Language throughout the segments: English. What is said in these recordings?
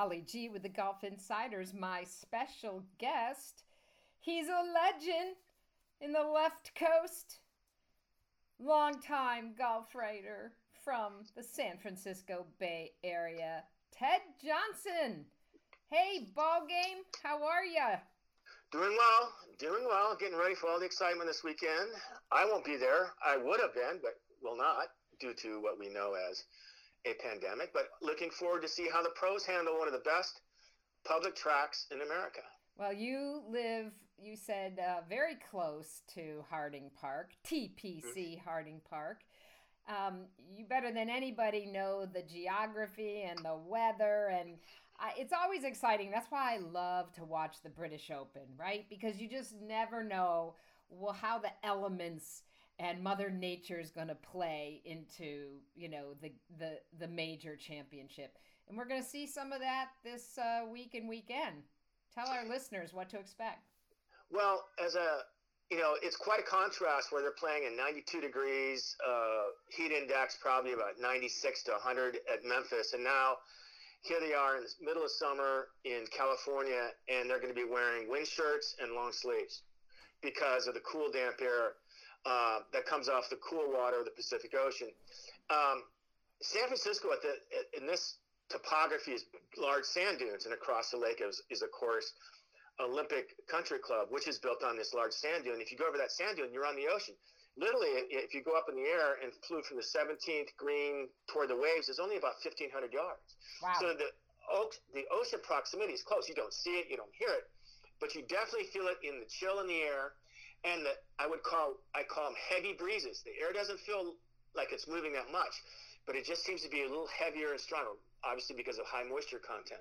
Holly G with the Golf Insiders, my special guest. He's a legend in the left coast, longtime golf writer from the San Francisco Bay Area, Ted Johnson. Hey, ball game, how are you? Doing well, doing well. Getting ready for all the excitement this weekend. I won't be there. I would have been, but will not due to what we know as a pandemic. But looking forward to see how the pros handle one of the best public tracks in America. Well, you live, you said, uh, very close to Harding Park, TPC mm-hmm. Harding Park. Um, you better than anybody know the geography and the weather and I, it's always exciting. That's why I love to watch the British Open, right? Because you just never know well how the elements and Mother Nature is going to play into you know the the the major championship, and we're going to see some of that this uh, week and weekend. Tell our listeners what to expect. Well, as a you know, it's quite a contrast where they're playing in 92 degrees, uh, heat index probably about 96 to 100 at Memphis, and now here they are in the middle of summer in California, and they're going to be wearing wind shirts and long sleeves because of the cool, damp air uh, that comes off the cool water of the Pacific Ocean. Um, San Francisco, at the in this topography, is large sand dunes, and across the lake is, is of course Olympic Country Club, which is built on this large sand dune. If you go over that sand dune, you're on the ocean literally, if you go up in the air and flew from the 17th green toward the waves, it's only about 1,500 yards. Wow. So the, the ocean proximity is close. You don't see it, you don't hear it, but you definitely feel it in the chill in the air. And the, I would call I call them heavy breezes. The air doesn't feel like it's moving that much, but it just seems to be a little heavier and stronger, obviously because of high moisture content.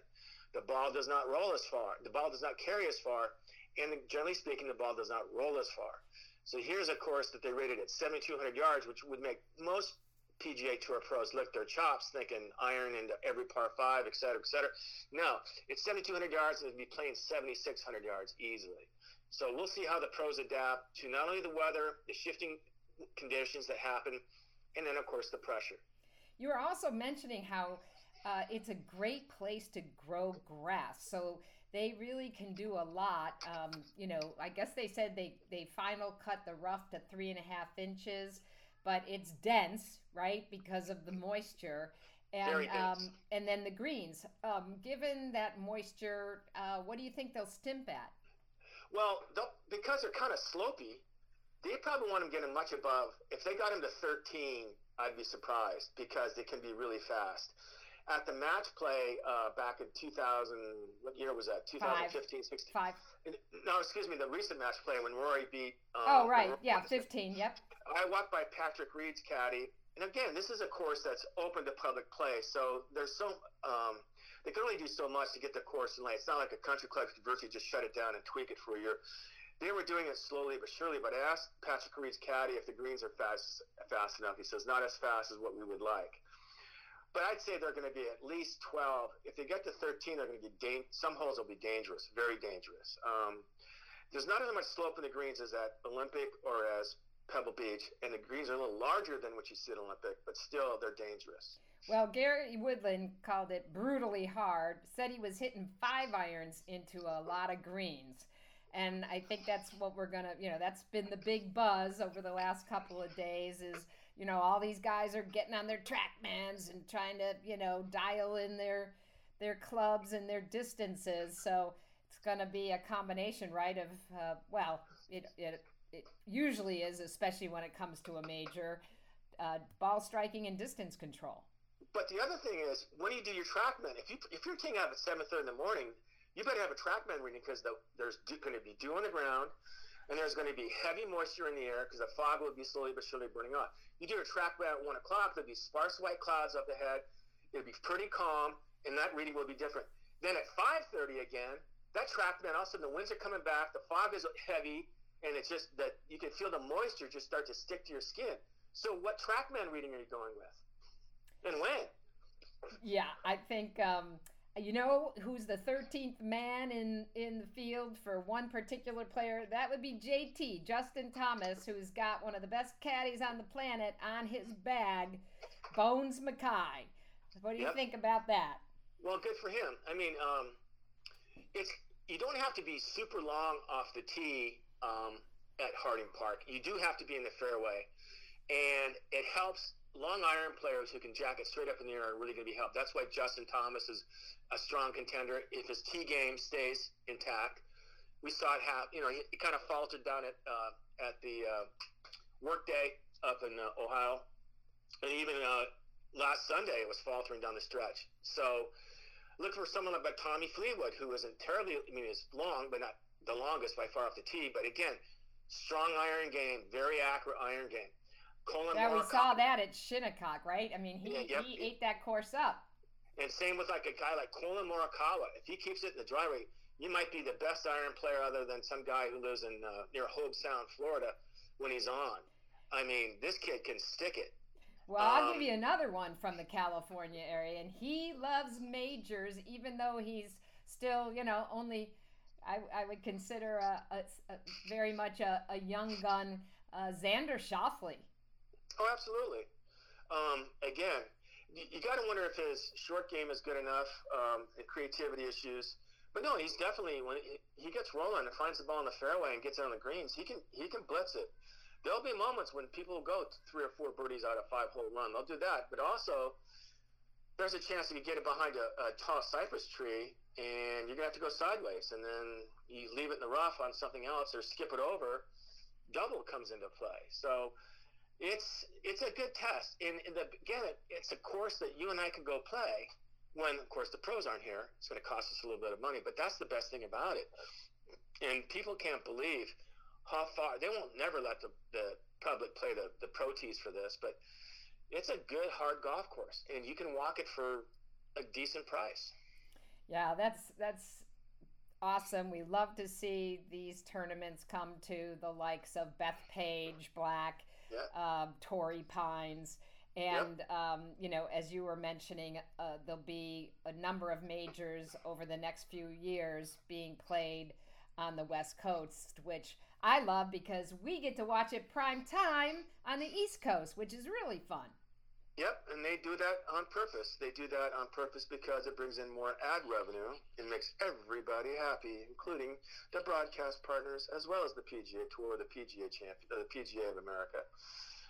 The ball does not roll as far. The ball does not carry as far, and generally speaking, the ball does not roll as far. So here's a course that they rated at 7,200 yards, which would make most PGA Tour pros lick their chops, thinking iron into every par five, et cetera, et cetera. No, it's 7,200 yards, and they'd be playing 7,600 yards easily. So we'll see how the pros adapt to not only the weather, the shifting conditions that happen, and then, of course, the pressure. You were also mentioning how uh, it's a great place to grow grass. So they really can do a lot. Um, you know, I guess they said they they final cut the rough to three and a half inches, but it's dense, right, because of the moisture. And um, and then the greens. Um, given that moisture, uh, what do you think they'll stimp at? Well, because they're kind of slopy, they probably want them getting much above. If they got them to 13, I'd be surprised because they can be really fast at the match play uh, back in 2000. What year was that? 2015, 16. Five. No, excuse me. The recent match play when Rory beat. Um, oh right, yeah, 15. Yep. I walked by Patrick Reed's caddy, and again, this is a course that's open to public play. So there's so um, they can only do so much to get the course in lane. It's not like a country club could virtually just shut it down and tweak it for a year. They were doing it slowly but surely. But I asked Patrick Reed's caddy if the greens are fast fast enough. He says not as fast as what we would like but I'd say they're going to be at least 12. If they get to 13, they're going to be da- some holes will be dangerous, very dangerous. Um, there's not as much slope in the greens as at Olympic or as Pebble Beach, and the greens are a little larger than what you see at Olympic, but still they're dangerous. Well, Gary Woodland called it brutally hard. Said he was hitting five irons into a lot of greens. And I think that's what we're gonna, you know, that's been the big buzz over the last couple of days is you know, all these guys are getting on their TrackMans and trying to, you know, dial in their their clubs and their distances. So it's going to be a combination, right? Of uh, well, it, it it usually is, especially when it comes to a major uh, ball striking and distance control. But the other thing is, when you do your TrackMan, if you if you're taking out at seven thirty in the morning, you better have a TrackMan reading because the, there's going to be dew on the ground and there's going to be heavy moisture in the air because the fog will be slowly but surely burning off. You do a track at one o'clock, there'll be sparse white clouds up ahead. It'll be pretty calm, and that reading will be different. Then at 5:30 again, that TrackMan, all of a sudden the winds are coming back, the fog is heavy, and it's just that you can feel the moisture just start to stick to your skin. So, what TrackMan reading are you going with, and when? Yeah, I think. Um you know who's the 13th man in in the field for one particular player that would be jt justin thomas who's got one of the best caddies on the planet on his bag bones mackay what do you yep. think about that Well, good for him. I mean, um, it's you don't have to be super long off the tee um, at Harding Park. You do have to be in the fairway, and it helps long iron players who can jack it straight up in the air are really going to be helped. That's why Justin Thomas is a strong contender if his tee game stays intact. We saw it have, you know, he, he kind of faltered down at uh, at the uh, workday up in uh, Ohio, and even uh, last Sunday it was faltering down the stretch. So look for someone like Tommy Fleetwood, who isn't terribly, I mean, is long, but not the longest by far off the tee. But again, strong iron game, very accurate iron game. Collin yeah, we saw that at Shinnecock, right? I mean, he, yeah, yep. he ate that course up. And same with like a guy like Collin Morikawa. If he keeps it in the driveway, you might be the best iron player other than some guy who lives in uh, near Hobe Sound, Florida, when he's on. I mean, this kid can stick it. Well, I'll give um, you another one from the California area, and he loves majors, even though he's still, you know, only. I, I would consider a, a, a very much a, a young gun, uh, Xander Schauffele. Oh, absolutely. Um, again, you, you got to wonder if his short game is good enough, um, creativity issues. But no, he's definitely when he, he gets rolling and finds the ball in the fairway and gets it on the greens, he can he can blitz it. There'll be moments when people go three or four birdies out of five hole run. They'll do that, but also there's a chance you get it behind a, a tall cypress tree and you're gonna have to go sideways, and then you leave it in the rough on something else or skip it over. Double comes into play. So it's it's a good test. And, and the, again, it, it's a course that you and I can go play when, of course, the pros aren't here. It's going to cost us a little bit of money, but that's the best thing about it. And people can't believe how far they won't never let the, the public play the, the pro tees for this, but it's a good hard golf course, and you can walk it for a decent price. Yeah, that's that's awesome. We love to see these tournaments come to the likes of Bethpage, Black, yeah. um, Torrey Pines. And, yep. um, you know, as you were mentioning, uh, there'll be a number of majors over the next few years being played on the West Coast, which I love because we get to watch it prime time on the East Coast, which is really fun. Yep, and they do that on purpose. They do that on purpose because it brings in more ad revenue and makes everybody happy, including the broadcast partners as well as the PGA Tour, the PGA champ, uh, the PGA of America.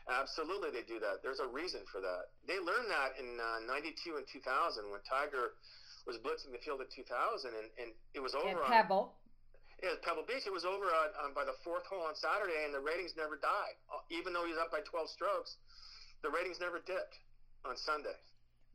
Absolutely, they do that. There's a reason for that. They learned that in uh, '92 and 2000 when Tiger was blitzing the field in 2000, and, and it was over. At Pebble. On, yeah, Pebble Beach. It was over on, on, by the fourth hole on Saturday, and the ratings never died, uh, even though he was up by 12 strokes the ratings never dipped on Sunday.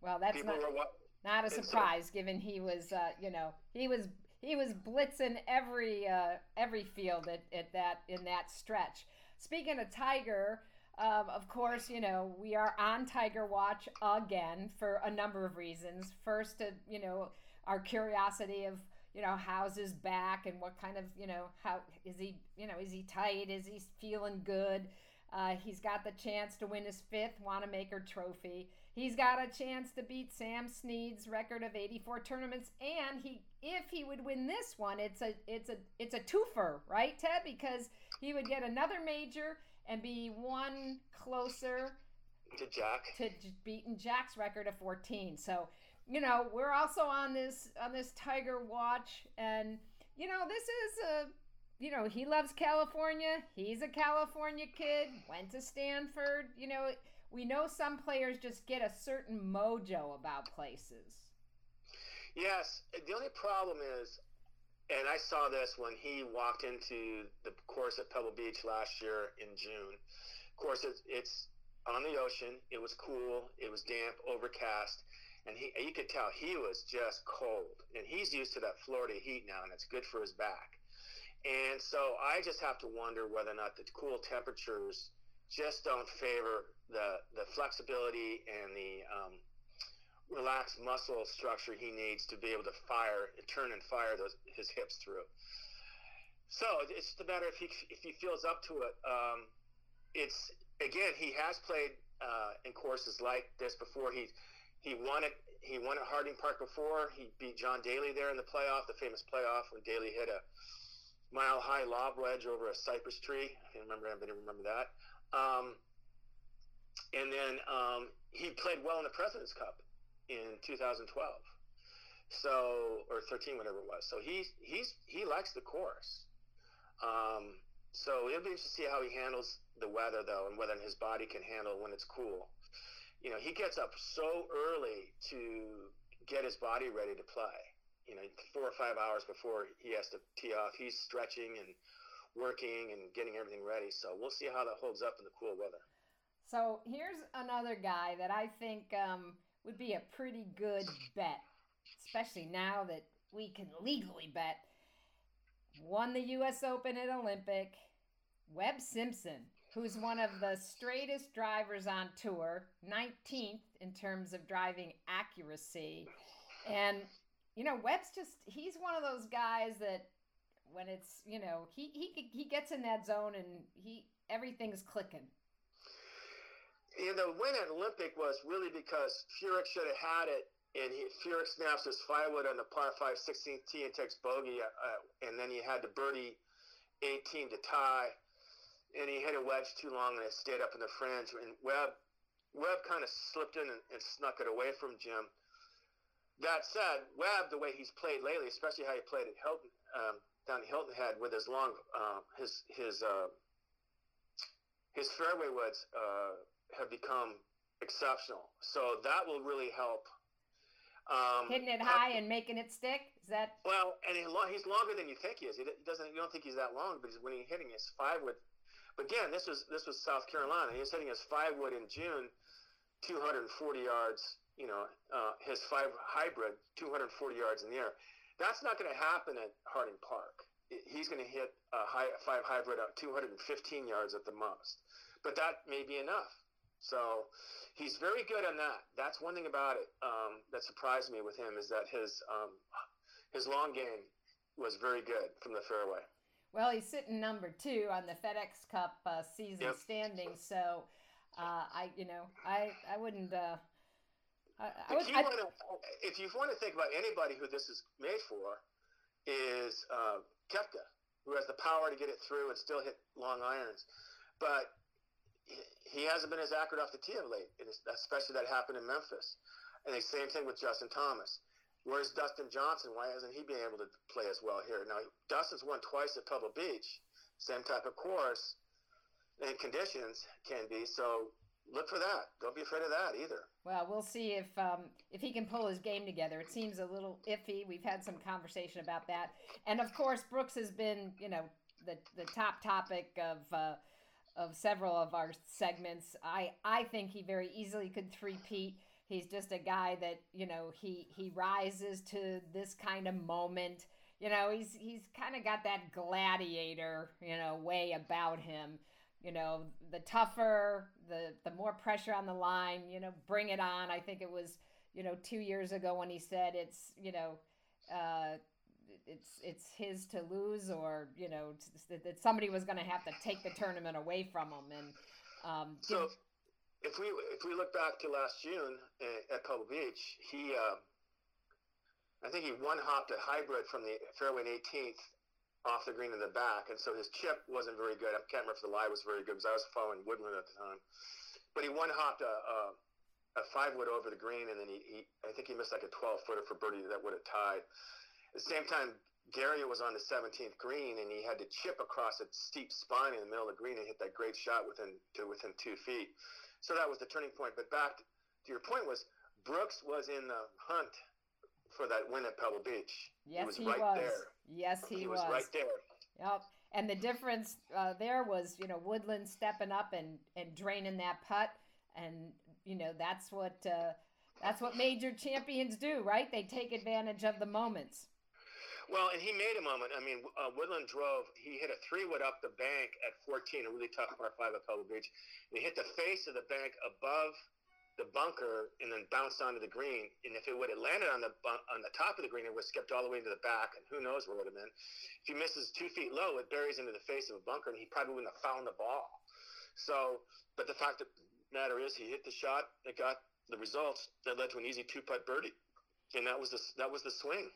Well, that's People not, not a surprise, so, given he was, uh, you know, he was he was blitzing every uh, every field at, at that in that stretch. Speaking of Tiger, um, of course, you know we are on Tiger Watch again for a number of reasons. First, to, you know, our curiosity of you know how's his back and what kind of you know how is he you know is he tight? Is he feeling good? Uh, he's got the chance to win his fifth Wanamaker trophy. He's got a chance to beat Sam Snead's record of 84 tournaments, and he, if he would win this one, it's a, it's a, it's a twofer, right, Ted? Because he would get another major and be one closer to Jack to beating Jack's record of 14. So, you know, we're also on this on this Tiger watch, and you know, this is a you know, he loves California. He's a California kid, went to Stanford. You know, we know some players just get a certain mojo about places. Yes. The only problem is, and I saw this when he walked into the course at Pebble Beach last year in June. Of course, it's, it's on the ocean. It was cool. It was damp, overcast. And he, you could tell he was just cold. And he's used to that Florida heat now, and it's good for his back. And so I just have to wonder whether or not the cool temperatures just don't favor the the flexibility and the um, relaxed muscle structure he needs to be able to fire, turn and fire those his hips through. So it's just a matter if he if he feels up to it. Um, it's again he has played uh, in courses like this before. He he won it. He won at Harding Park before. He beat John Daly there in the playoff, the famous playoff when Daly hit a mile high lob wedge over a cypress tree. I can't remember anybody remember that. Um, and then um, he played well in the President's Cup in 2012. So or 13, whatever it was. So he he's he likes the course. Um, so it'll be interesting to see how he handles the weather though, and whether his body can handle when it's cool. You know, he gets up so early to get his body ready to play. You know, four or five hours before he has to tee off, he's stretching and working and getting everything ready. So we'll see how that holds up in the cool weather. So here's another guy that I think um, would be a pretty good bet, especially now that we can legally bet. Won the U.S. Open at Olympic, Webb Simpson, who's one of the straightest drivers on tour, 19th in terms of driving accuracy. And, you know, Webb's just, he's one of those guys that when it's, you know, he, he, he gets in that zone and he, everything's clicking know, the win at Olympic was really because Furyk should have had it, and he, Furyk snaps his five wood on the par 5 16th tee and takes bogey, uh, and then he had the birdie 18 to tie, and he hit a wedge too long and it stayed up in the fringe. And Webb, Webb kind of slipped in and, and snuck it away from Jim. That said, Webb, the way he's played lately, especially how he played at Hilton, um, down at Hilton Head with his long, uh, his his uh, his fairway woods. Uh, have become exceptional. So that will really help. Um, Hitting it high and making it stick. Is that well? And he, he's longer than you think he is. He doesn't. You don't think he's that long, but he's, when he's hitting his five wood. But again, this was this was South Carolina. He was hitting his five wood in June, 240 yards. You know, uh, his five hybrid, 240 yards in the air. That's not going to happen at Harding Park. He's going to hit a high, five hybrid at 215 yards at the most. But that may be enough so he's very good on that. That's one thing about it um, that surprised me with him is that his um, his long game was very good from the fairway. Well, he's sitting number two on the FedEx Cup uh, season yep. standings. So uh, I, you know, I I wouldn't. Uh, I, I would, I, wanna, if you want to think about anybody who this is made for, is uh, Koepka, who has the power to get it through and still hit long irons. But he hasn't been as accurate off the tee of late, especially that happened in Memphis. And the same thing with Justin Thomas. Where's Dustin Johnson? Why hasn't he been able to play as well here? Now, Dustin's won twice at Pebble Beach, same type of course and conditions can be. So look for that. Don't be afraid of that either. Well, we'll see if um, if he can pull his game together. It seems a little iffy. We've had some conversation about that, and of course, Brooks has been, you know, the the top topic of. Uh, of several of our segments. I I think he very easily could three-peat. He's just a guy that you know he he rises to this kind of moment. You know he's he's kind of got that gladiator you know way about him. You know the tougher, the the more pressure on the line. You know bring it on. I think it was you know two years ago when he said it's you know. Uh, it's it's his to lose, or you know that somebody was going to have to take the tournament away from him. And um, so, if we if we look back to last June uh, at Pebble Beach, he uh, I think he one hopped a hybrid from the fairway 18th off the green in the back, and so his chip wasn't very good. I can't remember if the lie was very good because I was following Woodland at the time. But he one hopped a, a, a five wood over the green, and then he, he I think he missed like a 12 footer for birdie that would have tied. At the same time, Gary was on the 17th green, and he had to chip across a steep spine in the middle of the green and hit that great shot within to within two feet. So that was the turning point. But back to your point was Brooks was in the hunt for that win at Pebble Beach. Yes, he was he right was. there. Yes, he, he was. was right there. Yep. And the difference uh, there was, you know, Woodland stepping up and, and draining that putt, and you know that's what uh, that's what major champions do, right? They take advantage of the moments. Well, and he made a moment. I mean, uh, Woodland drove. He hit a three wood up the bank at 14, a really tough par five at Pebble Beach. And he hit the face of the bank above the bunker and then bounced onto the green. And if it would have landed on the on the top of the green, it would have skipped all the way into the back, and who knows where it would have been. If he misses two feet low, it buries into the face of a bunker, and he probably wouldn't have found the ball. So, but the fact of the matter is, he hit the shot that got the results that led to an easy two putt birdie, and that was the that was the swing.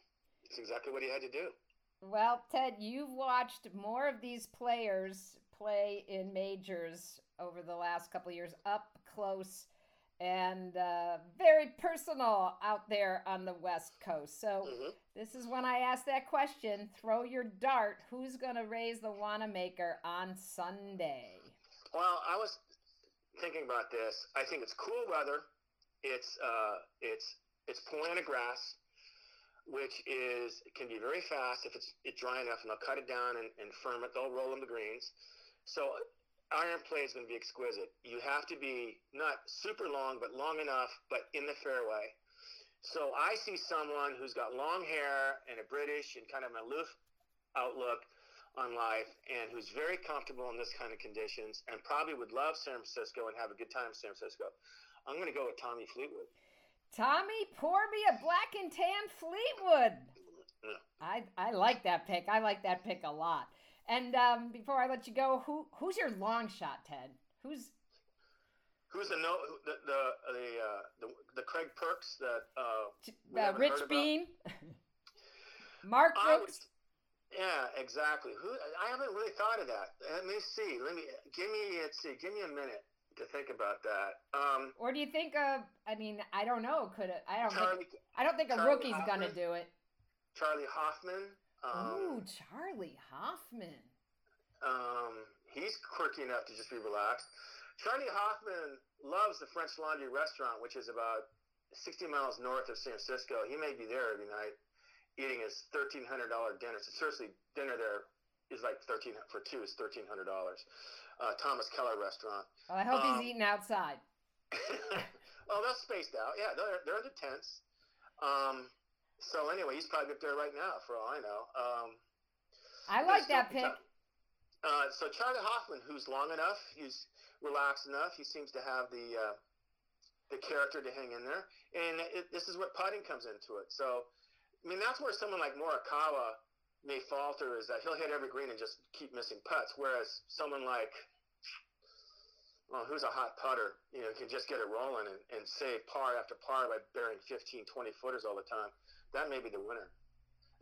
It's exactly what he had to do. Well, Ted, you've watched more of these players play in majors over the last couple years up close and uh, very personal out there on the West Coast. So, Mhm. this is when I ask that question throw your dart. Who's going to raise the Wanamaker on Sunday? Well, I was thinking about this. I think it's cool weather. It's uh, it's it's Poa annua grass, which is it can be very fast if it's it's dry enough, and they'll cut it down and, and firm it. They'll roll them the greens. So iron play is going to be exquisite. You have to be not super long, but long enough, but in the fairway. So I see someone who's got long hair and a British and kind of an aloof outlook on life and who's very comfortable in this kind of conditions and probably would love San Francisco and have a good time in San Francisco. I'm going to go with Tommy Fleetwood. Tommy, pour me a black and tan Fleetwood. I I like that pick. I like that pick a lot. And um, before I let you go, who who's your long shot, Ted? Who's Who's the no the the the uh, the, the Craig Perks that uh, uh, Rich Beem? Mark Brooks. yeah exactly who I haven't really thought of that. Let me see. Let me give me let's see. Give me a minute to think about that. Um, Or do you think uh I mean, I don't know, could I don't think I don't think a Charlie rookie's gonna do it. Charley Hoffman. Um, Charley Hoffman. Um, he's quirky enough to just be relaxed. Charley Hoffman loves the French Laundry restaurant, which is about 60 miles north of San Francisco. He may be there every night eating his $1,300 dinner. So seriously, dinner there is like 13 for two is $1,300. Uh, Thomas Keller restaurant. Well, I hope Um, he's eating outside. oh, they're spaced out. Yeah, they're, they're in the tents. Um, so anyway, he's probably up there right now, for all I know. Um, I like that pick. Uh, so Charley Hoffman, who's long enough, he's relaxed enough. He seems to have the uh, the character to hang in there, and it, this is what putting comes into it. So, I mean, that's where someone like Morikawa may falter is that he'll hit every green and just keep missing putts, whereas someone like well, who's a hot putter, you know, can just get it rolling and, and save par after par by burying 15, 20 footers all the time. That may be the winner.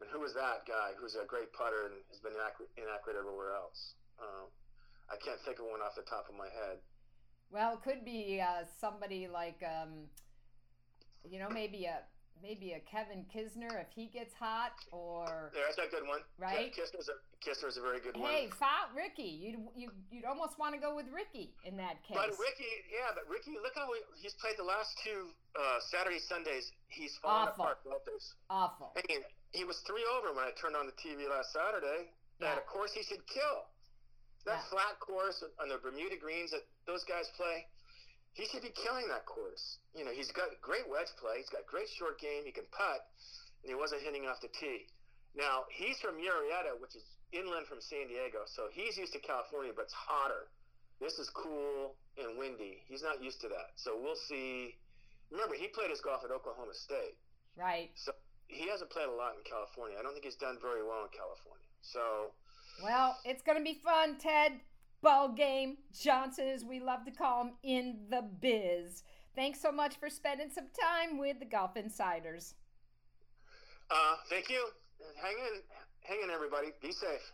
And who is that guy who's a great putter and has been inaccurate, inaccurate everywhere else? Um, I can't think of one off the top of my head. Well, it could be uh, somebody like, um, you know, maybe a maybe a Kevin Kisner if he gets hot, or Yeah, that's a good one. Right? Yeah, Kisner's a, Kisner's a very good one. hey, foul Rickie. You'd you you'd almost want to go with Rickie in that case. But Rickie, yeah, but Ricky, look how he, he's played the last two uh, Saturday Sundays. He's fallen Awful. apart both days. Awful. I mean, he was three over when I turned on the TV last Saturday, Yeah. and of course he should kill. That Yeah. flat course on the Bermuda greens that those guys play, he should be killing that course. You know, he's got great wedge play, he's got great short game, he can putt, and he wasn't hitting off the tee. Now he's from Murrieta, which is inland from San Diego, so he's used to California, but it's hotter. This is cool and windy. He's not used to that, so we'll see. Remember, he played his golf at Oklahoma State Right. so he hasn't played a lot in California. I don't think he's done very well in California. So Well, it's going to be fun, Ted. Ball game. Johnson, as we love to call him, in the biz. Thanks so much for spending some time with the Golf Insiders. uh, thank you. Hang in, hang in, everybody. Be safe.